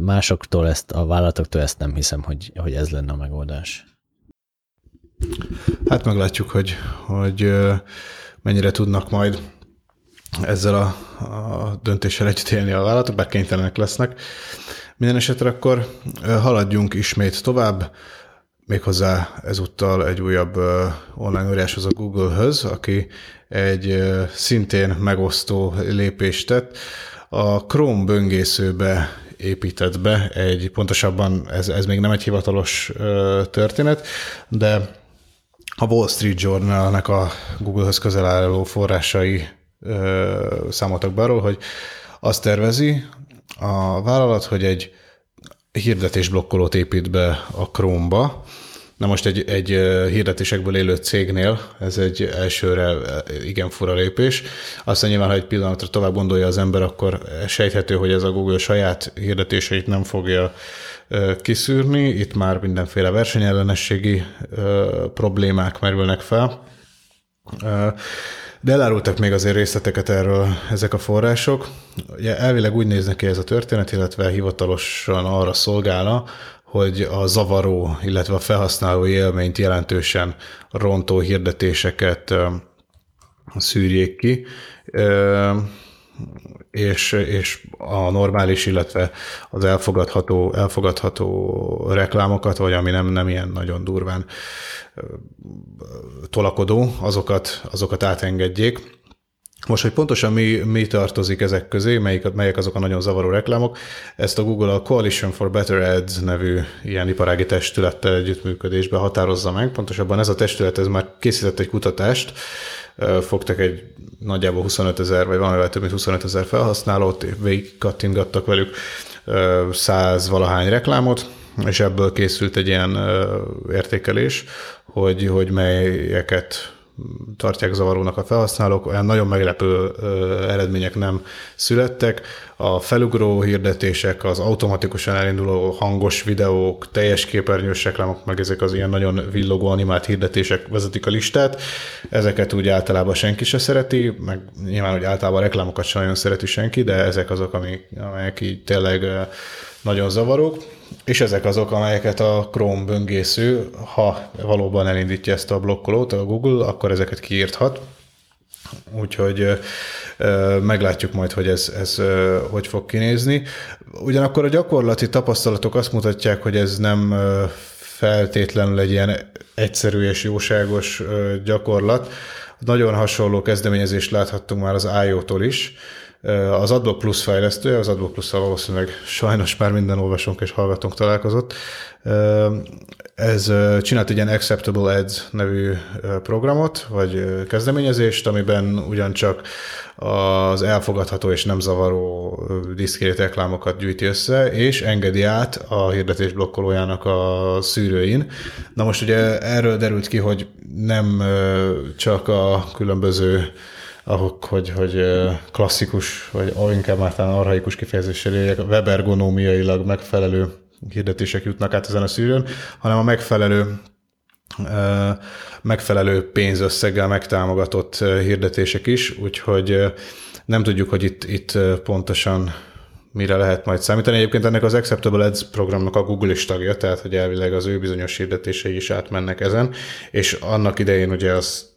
S2: Másoktól ezt, a vállalatoktól ezt nem hiszem, hogy, hogy ez lenne a megoldás.
S3: Hát meglátjuk, hogy, hogy mennyire tudnak majd ezzel a, a döntéssel együtt élni a vállalatok, bár kénytelenek lesznek. Minden esetre akkor haladjunk ismét tovább, méghozzá ezúttal egy újabb online óriáshoz a Google-höz, aki egy szintén megosztó lépést tett. A Chrome böngészőbe épített be egy, pontosabban ez, ez még nem egy hivatalos történet, de a Wall Street Journal-nek a Google-höz közel álló forrásai számoltak be arról, hogy azt tervezi a vállalat, hogy egy hirdetésblokkolót épít be a Chrome-ba, Na most egy, egy hirdetésekből élő cégnél ez egy elsőre igen fura lépés. Aztán nyilván, ha egy pillanatra tovább gondolja az ember, akkor sejthető, hogy ez a Google saját hirdetéseit nem fogja kiszűrni. Itt már mindenféle versenyellenességi problémák merülnek fel. De elárultak még azért részleteket erről ezek a források. Ugye elvileg úgy néznek ki ez a történet, illetve hivatalosan arra szolgálna, hogy a zavaró, illetve a felhasználó élményt jelentősen rontó hirdetéseket szűrjék ki, és, és a normális, illetve az elfogadható, elfogadható reklámokat, vagy ami nem, nem ilyen nagyon durván tolakodó, azokat, azokat átengedjék. Most, hogy pontosan mi, mi tartozik ezek közé, melyik, melyek azok a nagyon zavaró reklámok, ezt a Google a Coalition for Better Ads nevű ilyen iparági testülettel együttműködésbe határozza meg. Pontosabban ez a testület ez már készített egy kutatást, fogtak egy nagyjából 25 ezer, vagy valamivel több mint 25 ezer felhasználót, végig kattingattak velük száz valahány reklámot, és ebből készült egy ilyen értékelés, hogy, hogy melyeket tartják zavarónak a felhasználók, olyan nagyon meglepő eredmények nem születtek. A felugró hirdetések, az automatikusan elinduló hangos videók, teljes képernyős reklámok, meg ezek az ilyen nagyon villogó animált hirdetések vezetik a listát. Ezeket úgy általában senki se szereti, meg nyilván, hogy általában reklámokat sem nagyon szereti senki, de ezek azok, amik, amelyek így tényleg nagyon zavarók, és ezek azok, amelyeket a Chrome böngésző, ha valóban elindítja ezt a blokkolót, a Google, akkor ezeket kiírthat. Úgyhogy meglátjuk majd, hogy ez, ez hogy fog kinézni. Ugyanakkor a gyakorlati tapasztalatok azt mutatják, hogy ez nem feltétlenül egy ilyen egyszerű és jóságos gyakorlat. Nagyon hasonló kezdeményezést láthattunk már az IO-tól is, az AdBlock Plus fejlesztője, az AdBlock plus valószínűleg sajnos már minden olvasónk és hallgatónk találkozott. Ez csinált egy ilyen Acceptable Ads nevű programot, vagy kezdeményezést, amiben ugyancsak az elfogadható és nem zavaró diszkrét reklámokat gyűjti össze, és engedi át a hirdetés blokkolójának a szűrőin. Na most ugye erről derült ki, hogy nem csak a különböző ahok, hogy, hogy klasszikus, vagy inkább már talán arhaikus kifejezéssel éljek, webergonómiailag megfelelő hirdetések jutnak át ezen a szűrőn, hanem a megfelelő megfelelő pénzösszeggel megtámogatott hirdetések is, úgyhogy nem tudjuk, hogy itt, itt pontosan mire lehet majd számítani. Egyébként ennek az Acceptable Ads programnak a Google is tagja, tehát hogy elvileg az ő bizonyos hirdetései is átmennek ezen, és annak idején ugye az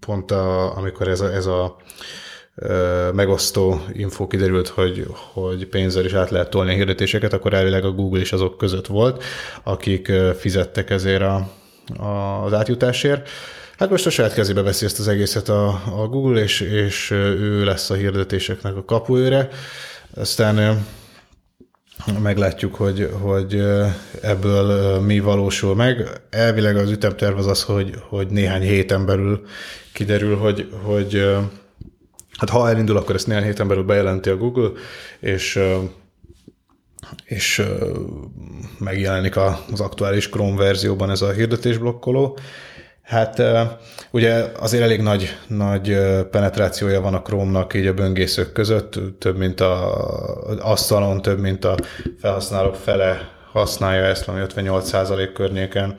S3: pont a, amikor ez a, ez a megosztó info kiderült, hogy, hogy pénzzel is át lehet tolni a hirdetéseket, akkor elvileg a Google is azok között volt, akik fizettek ezért a, a, az átjutásért. Hát most a saját kezébe veszi ezt az egészet a, a Google, és, és ő lesz a hirdetéseknek a kapuőre. Aztán meglátjuk, hogy, hogy ebből mi valósul meg. Elvileg az ütemterv az az, hogy, hogy néhány héten belül kiderül, hogy, hogy hát ha elindul, akkor ezt néhány héten belül bejelenti a Google, és és megjelenik az aktuális Chrome verzióban ez a hirdetésblokkoló. Hát ugye azért elég nagy, nagy penetrációja van a Chrome-nak így a böngészők között, több mint a asztalon, több mint a felhasználók fele használja ezt, valami 58% környéken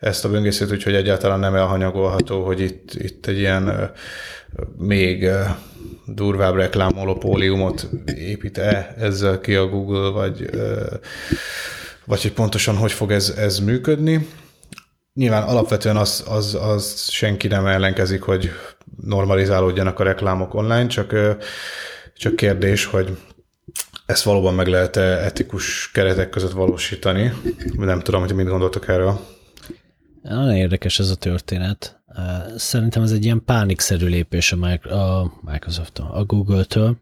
S3: ezt a böngészőt, úgyhogy egyáltalán nem elhanyagolható, hogy itt, itt egy ilyen még durvább reklámmonopóliumot épít-e ezzel ki a Google, vagy, vagy hogy pontosan hogy fog ez, ez működni. Nyilván alapvetően az, az, az senki nem ellenkezik, hogy normalizálódjanak a reklámok online, csak, csak kérdés, hogy ezt valóban meg lehet-e etikus keretek között valósítani. Nem tudom, hogy mit gondoltok erről.
S2: Nagyon érdekes ez a történet. Szerintem ez egy ilyen pánikszerű lépés a Microsoft, a Google-től.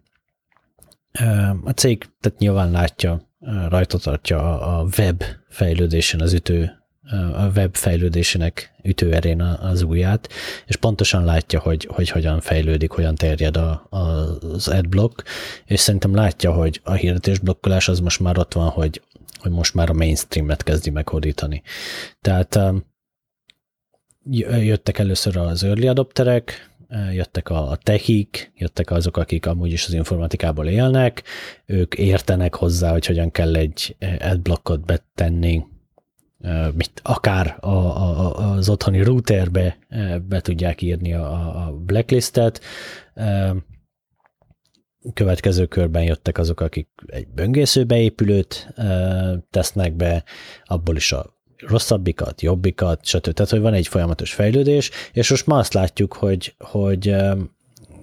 S2: A cég tehát nyilván látja, rajta tartja a web fejlődésen az ütő, a web fejlődésének ütőerén az ujját, és pontosan látja, hogy, hogy hogyan fejlődik, hogyan terjed a, a, az adblock, és szerintem látja, hogy a hirdetésblokkolás az most már ott van, hogy, hogy most már a mainstreamet kezdi meghódítani. Tehát jöttek először az early adopterek, jöttek a techik, jöttek azok, akik amúgy is az informatikából élnek, ők értenek hozzá, hogy hogyan kell egy adblockot betenni, mit, akár a, a, az otthoni routerbe be tudják írni a, a blacklistet. Következő körben jöttek azok, akik egy böngészőbeépülőt tesznek be, abból is a rosszabbikat, jobbikat, stb. Tehát, hogy van egy folyamatos fejlődés, és most már azt látjuk, hogy, hogy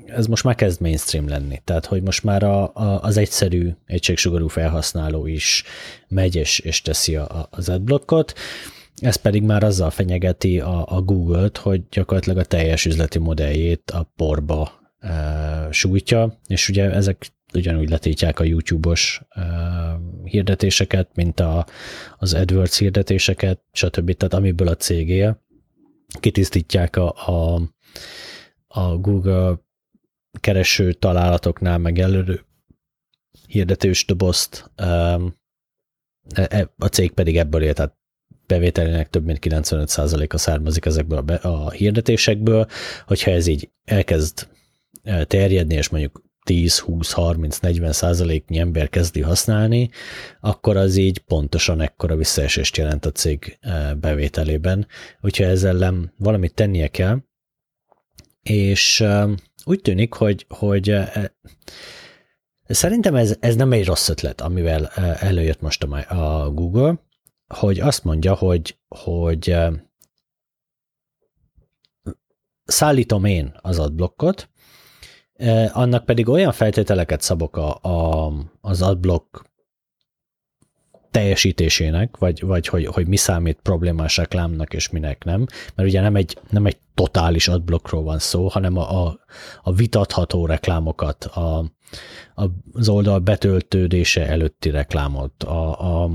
S2: ez most már kezd mainstream lenni. Tehát, hogy most már a, a, az egyszerű egységsugarú felhasználó is megy és, és teszi a, az adblockot, ez pedig már azzal fenyegeti a, a Google-t, hogy gyakorlatilag a teljes üzleti modelljét a porba e, sújtja, és ugye ezek ugyanúgy letétják a YouTube-os uh, hirdetéseket, mint a, az AdWords hirdetéseket, stb. Tehát amiből a cég él, kitisztítják a, a, a Google kereső találatoknál meg előre hirdetős dobozt, um, a cég pedig ebből él, tehát bevételének több mint 95%-a származik ezekből a, a hirdetésekből, hogyha ez így elkezd terjedni, és mondjuk 10, 20, 30, 40 százaléknyi ember kezdi használni, akkor az így pontosan ekkora visszaesést jelent a cég bevételében. Úgyhogy ezzel valamit tennie kell, és eh, úgy tűnik, hogy, hogy eh, szerintem ez, ez nem egy rossz ötlet, amivel előjött most a Google, hogy azt mondja, hogy, hogy szállítom én az adblockot, annak pedig olyan feltételeket szabok a, a, az adblock teljesítésének, vagy, vagy hogy, hogy mi számít problémás reklámnak, és minek nem. Mert ugye nem egy, nem egy totális adblockról van szó, hanem a, a, a vitatható reklámokat, a, a, az oldal betöltődése előtti reklámot, a, a,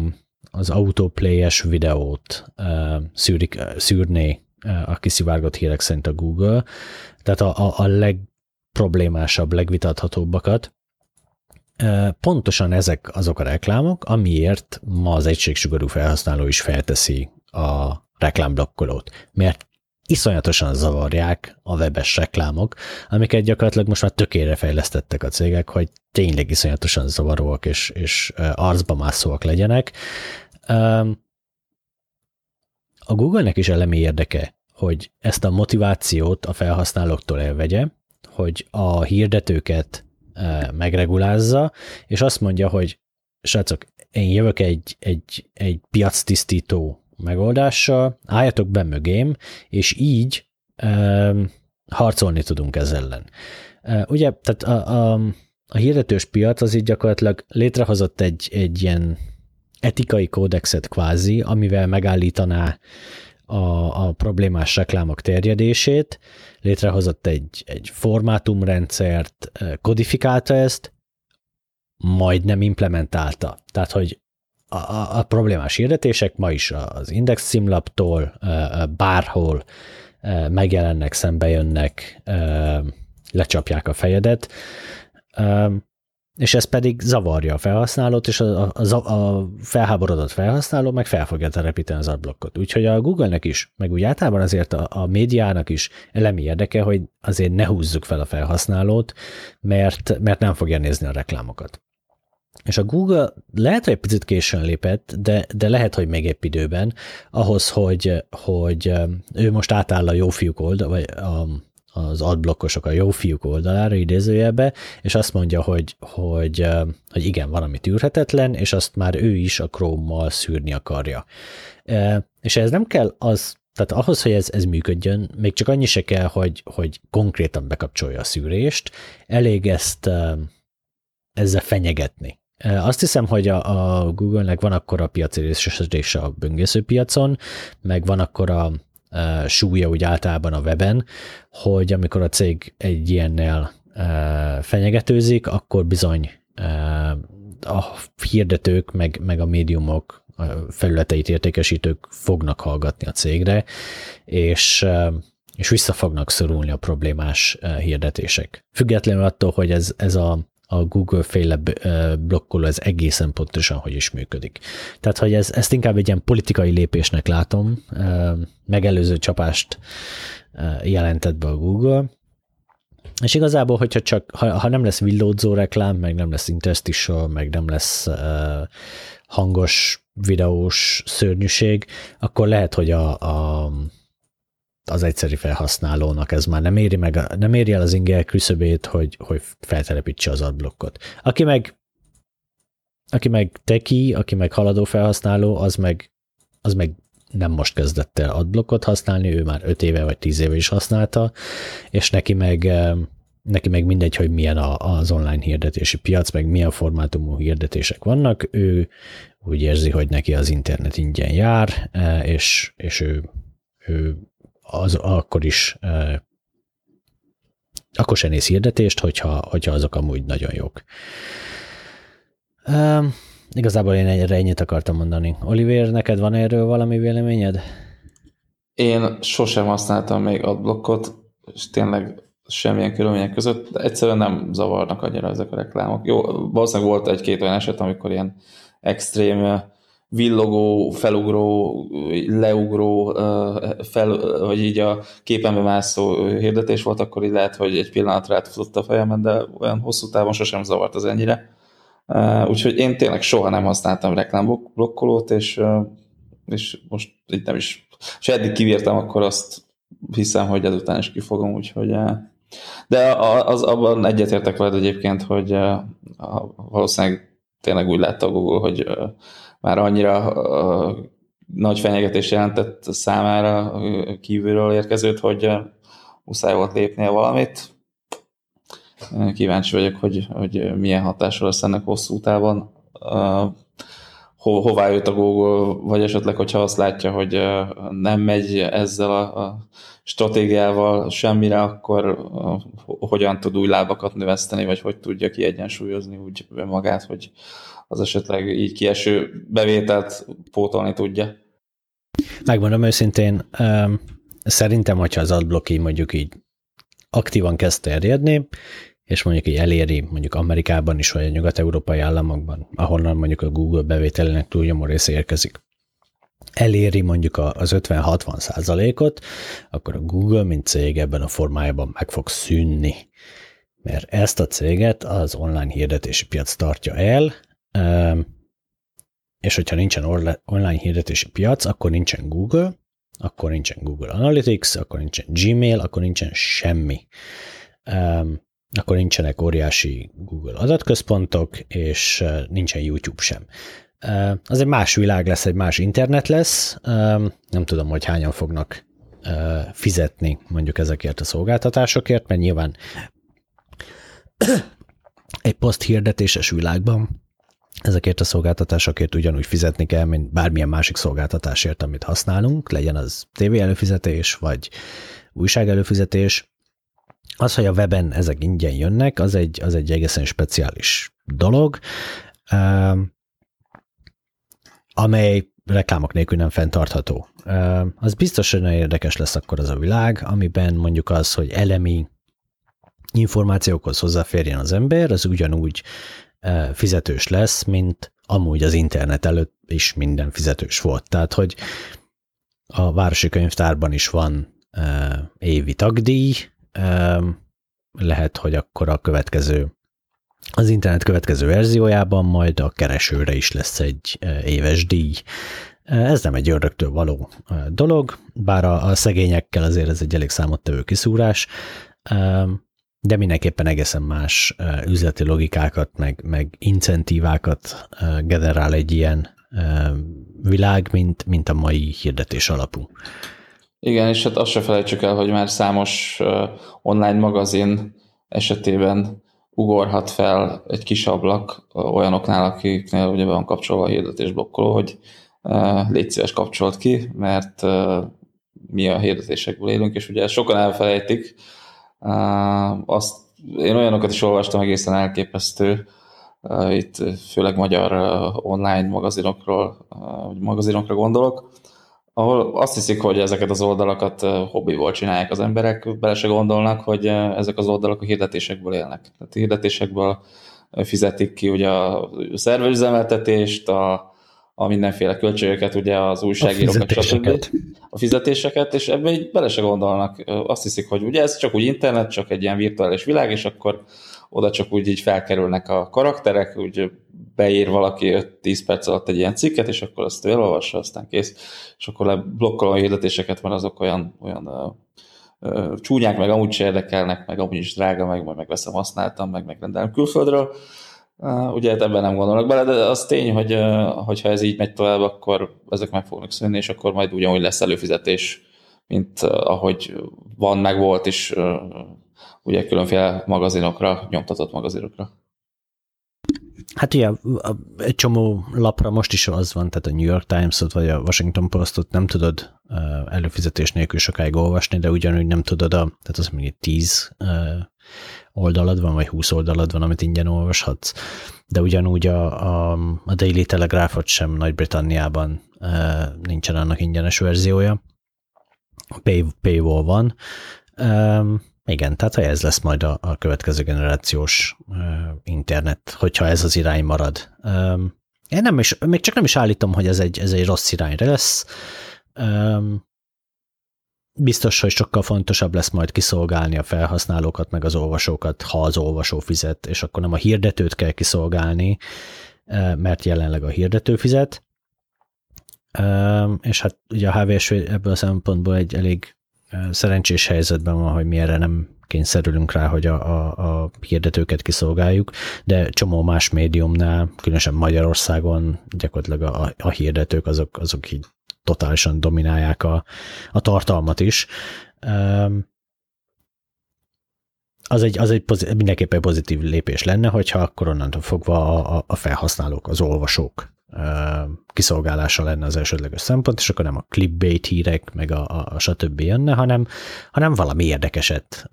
S2: az autoplay-es videót uh, szűrik, szűrné a kiszivárgott hírek szerint a Google. Tehát a, a, a legproblémásabb, legvitathatóbbakat, Pontosan ezek azok a reklámok, amiért ma az egységsugarú felhasználó is felteszi a reklámblokkolót, mert iszonyatosan zavarják a webes reklámok, amiket gyakorlatilag most már tökére fejlesztettek a cégek, hogy tényleg iszonyatosan zavaróak és, és arcba mászóak legyenek. A Google-nek is elemi érdeke, hogy ezt a motivációt a felhasználóktól elvegye, hogy a hirdetőket megregulázza, és azt mondja, hogy srácok, én jövök egy, egy, egy piactisztító megoldással, álljatok be mögém, és így um, harcolni tudunk ez ellen. Uh, ugye, tehát a, a, a hirdetős piac az így gyakorlatilag létrehozott egy, egy ilyen etikai kódexet kvázi, amivel megállítaná a, a problémás reklámok terjedését, létrehozott egy, egy formátumrendszert, kodifikálta ezt, majd nem implementálta. Tehát, hogy a, a, a problémás hirdetések ma is az Index címlaptól bárhol megjelennek, szembe jönnek, lecsapják a fejedet és ez pedig zavarja a felhasználót, és a, a, a felháborodott felhasználó meg fel fogja telepíteni az adblockot. Úgyhogy a Google-nek is, meg úgy általában azért a, a médiának is elemi érdeke, hogy azért ne húzzuk fel a felhasználót, mert, mert nem fogja nézni a reklámokat. És a Google lehet, hogy egy picit későn lépett, de, de lehet, hogy még épp időben, ahhoz, hogy, hogy ő most átáll a jó fiúk oldal, vagy a, az adblokkosok a jó fiúk oldalára idézőjelbe, és azt mondja, hogy, hogy, hogy igen, van, ami tűrhetetlen, és azt már ő is a Chrome-mal szűrni akarja. És ez nem kell az, tehát ahhoz, hogy ez, ez működjön, még csak annyi se kell, hogy, hogy konkrétan bekapcsolja a szűrést, elég ezt ezzel fenyegetni. Azt hiszem, hogy a, a Google-nek van akkor a piaci részesedése a böngészőpiacon, meg van akkor a súlya úgy általában a weben, hogy amikor a cég egy ilyennel fenyegetőzik, akkor bizony a hirdetők, meg, meg a médiumok, a felületeit értékesítők fognak hallgatni a cégre, és, és vissza fognak szorulni a problémás hirdetések. Függetlenül attól, hogy ez, ez a a Google-féle blokkoló ez egészen pontosan hogy is működik. Tehát, hogy ez, ezt inkább egy ilyen politikai lépésnek látom, megelőző csapást jelentett be a Google, és igazából, hogyha csak, ha, ha nem lesz villódzó reklám, meg nem lesz interstitial, meg nem lesz uh, hangos, videós szörnyűség, akkor lehet, hogy a, a az egyszeri felhasználónak ez már nem éri, meg, nem éri el az inger küszöbét, hogy, hogy feltelepítse az adblockot. Aki meg aki meg teki, aki meg haladó felhasználó, az meg, az meg nem most kezdett el adblockot használni, ő már 5 éve vagy 10 éve is használta, és neki meg, neki meg mindegy, hogy milyen az online hirdetési piac, meg milyen formátumú hirdetések vannak, ő úgy érzi, hogy neki az internet ingyen jár, és, és ő, ő az akkor is akkor se néz hirdetést, hogyha, hogyha azok amúgy nagyon jók. Um, igazából én erre ennyit akartam mondani. Oliver, neked van erről valami véleményed?
S1: Én sosem használtam még adblockot, és tényleg semmilyen körülmények között, de egyszerűen nem zavarnak annyira ezek a reklámok. Jó, valószínűleg volt egy-két olyan eset, amikor ilyen extrém villogó, felugró, leugró, fel, vagy így a képenbe mászó hirdetés volt, akkor így lehet, hogy egy pillanatra átfutott a fejemen, de olyan hosszú távon sosem zavart az ennyire. Úgyhogy én tényleg soha nem használtam reklámblokkolót, és, és most itt nem is, és eddig kivírtam, akkor azt hiszem, hogy ezután is kifogom, úgyhogy de az, abban egyetértek veled egyébként, hogy valószínűleg tényleg úgy látta a Google, hogy már annyira uh, nagy fenyegetés jelentett számára uh, kívülről érkezőt, hogy uh, muszáj volt lépnie valamit. Kíváncsi vagyok, hogy, hogy milyen hatással lesz ennek hosszú távon. Ho, hová jött a Google, vagy esetleg, hogyha azt látja, hogy nem megy ezzel a, stratégiával semmire, akkor hogyan tud új lábakat növeszteni, vagy hogy tudja kiegyensúlyozni úgy magát, hogy az esetleg így kieső bevételt pótolni tudja.
S2: Megmondom őszintén, szerintem, hogyha az adblock így mondjuk így aktívan kezd terjedni, és mondjuk így eléri mondjuk Amerikában is, vagy a nyugat-európai államokban, ahonnan mondjuk a Google bevételének túlnyomó része érkezik, eléri mondjuk az 50-60 százalékot, akkor a Google, mint cég ebben a formájában meg fog szűnni. Mert ezt a céget az online hirdetési piac tartja el, és hogyha nincsen online hirdetési piac, akkor nincsen Google, akkor nincsen Google Analytics, akkor nincsen Gmail, akkor nincsen semmi. Akkor nincsenek óriási Google adatközpontok, és nincsen YouTube sem. Az egy más világ lesz, egy más internet lesz. Nem tudom, hogy hányan fognak fizetni mondjuk ezekért a szolgáltatásokért, mert nyilván egy poszt hirdetéses világban ezekért a szolgáltatásokért ugyanúgy fizetni kell, mint bármilyen másik szolgáltatásért, amit használunk, legyen az tévé előfizetés, vagy újság előfizetés. Az, hogy a weben ezek ingyen jönnek, az egy, az egy egészen speciális dolog, amely reklámok nélkül nem fenntartható. Az biztos, hogy nagyon érdekes lesz akkor az a világ, amiben mondjuk az, hogy elemi információkhoz hozzáférjen az ember, az ugyanúgy fizetős lesz, mint amúgy az internet előtt is minden fizetős volt. Tehát, hogy a Városi Könyvtárban is van évi tagdíj, lehet, hogy akkor a következő az internet következő verziójában majd a keresőre is lesz egy éves díj. Ez nem egy ördögtől való dolog, bár a, a szegényekkel azért ez egy elég számottevő kiszúrás, de mindenképpen egészen más üzleti logikákat, meg, meg incentívákat generál egy ilyen világ, mint, mint a mai hirdetés alapú.
S1: Igen, és hát azt se felejtsük el, hogy már számos online magazin esetében ugorhat fel egy kis ablak olyanoknál, akiknél ugye van kapcsolva a hirdetésblokkoló, hogy légy szíves kapcsolt ki, mert mi a hirdetésekből élünk, és ugye sokan elfelejtik, azt, én olyanokat is olvastam egészen elképesztő, itt főleg magyar online magazinokról, magazinokra gondolok, ahol azt hiszik, hogy ezeket az oldalakat hobbiból csinálják az emberek, bele se gondolnak, hogy ezek az oldalak a hirdetésekből élnek. Tehát hirdetésekből fizetik ki ugye a szerverüzemeltetést, a, a mindenféle költségeket, ugye az újságírókat, a fizetéseket. a fizetéseket, és ebbe így bele se gondolnak. Azt hiszik, hogy ugye ez csak úgy internet, csak egy ilyen virtuális világ, és akkor oda csak úgy így felkerülnek a karakterek, úgy beír valaki 5-10 perc alatt egy ilyen cikket, és akkor azt elolvassa, aztán kész, és akkor leblokkolom a hirdetéseket, mert azok olyan, olyan uh, uh, csúnyák, meg amúgy se érdekelnek, meg amúgy is drága, meg majd megveszem, használtam, meg megrendelem külföldről, Ugye hát ebben nem gondolnak bele, de az tény, hogy hogyha ez így megy tovább, akkor ezek meg fognak szűnni, és akkor majd ugyanúgy lesz előfizetés, mint ahogy van, meg volt is ugye különféle magazinokra, nyomtatott magazinokra.
S2: Hát ugye egy csomó lapra most is az van, tehát a New York Times-ot vagy a Washington Post-ot nem tudod előfizetés nélkül sokáig olvasni, de ugyanúgy nem tudod a, tehát az mondjuk 10 oldalad van, vagy 20 oldalad van, amit ingyen olvashatsz, de ugyanúgy a, a, a Daily Telegraphot sem Nagy-Britanniában nincsen annak ingyenes verziója. Pay, paywall van. Igen, tehát ez lesz majd a, a következő generációs e, internet, hogyha ez az irány marad. E, én nem is, még csak nem is állítom, hogy ez egy, ez egy rossz irányra lesz. E, biztos, hogy sokkal fontosabb lesz majd kiszolgálni a felhasználókat, meg az olvasókat, ha az olvasó fizet, és akkor nem a hirdetőt kell kiszolgálni, mert jelenleg a hirdető fizet. És hát ugye a HVSV ebből a szempontból egy elég szerencsés helyzetben van, hogy mi erre nem kényszerülünk rá, hogy a, a, a hirdetőket kiszolgáljuk, de csomó más médiumnál, különösen Magyarországon gyakorlatilag a, a hirdetők azok, azok így totálisan dominálják a, a tartalmat is. Az egy, az egy pozitív, mindenképpen pozitív lépés lenne, hogyha akkor onnantól fogva a, a felhasználók, az olvasók kiszolgálása lenne az elsődleges szempont, és akkor nem a clickbait hírek, meg a, a, a stb. jönne, hanem, hanem valami érdekeset,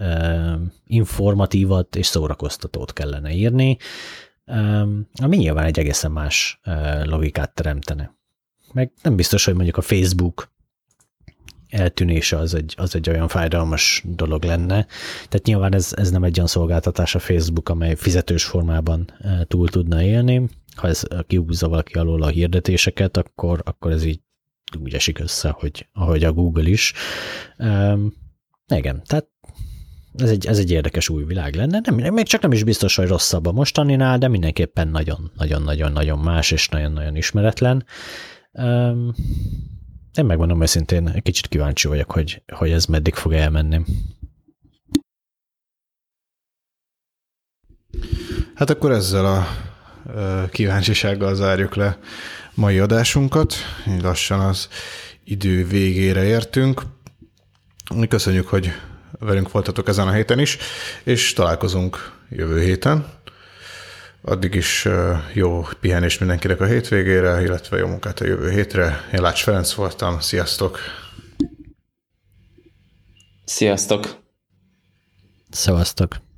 S2: informatívat és szórakoztatót kellene írni, ami nyilván egy egészen más logikát teremtene. Meg nem biztos, hogy mondjuk a Facebook eltűnése az egy, az egy olyan fájdalmas dolog lenne. Tehát nyilván ez, ez nem egy olyan szolgáltatás a Facebook, amely fizetős formában túl tudna élni, ha ez kiúzza valaki alól a hirdetéseket, akkor, akkor ez így úgy esik össze, hogy, ahogy a Google is. Um, igen, tehát ez egy, ez egy érdekes új világ lenne. Nem, még csak nem is biztos, hogy rosszabb a mostaninál, de mindenképpen nagyon-nagyon-nagyon-nagyon más és nagyon-nagyon ismeretlen. Um, én megmondom őszintén, kicsit kíváncsi vagyok, hogy, hogy ez meddig fog elmenni.
S3: Hát akkor ezzel a kíváncsisággal zárjuk le mai adásunkat. Lassan az idő végére értünk. Köszönjük, hogy velünk voltatok ezen a héten is, és találkozunk jövő héten. Addig is jó pihenés mindenkinek a hétvégére, illetve jó munkát a jövő hétre. Én Lács Ferenc voltam, sziasztok!
S1: Sziasztok!
S2: Szevasztok!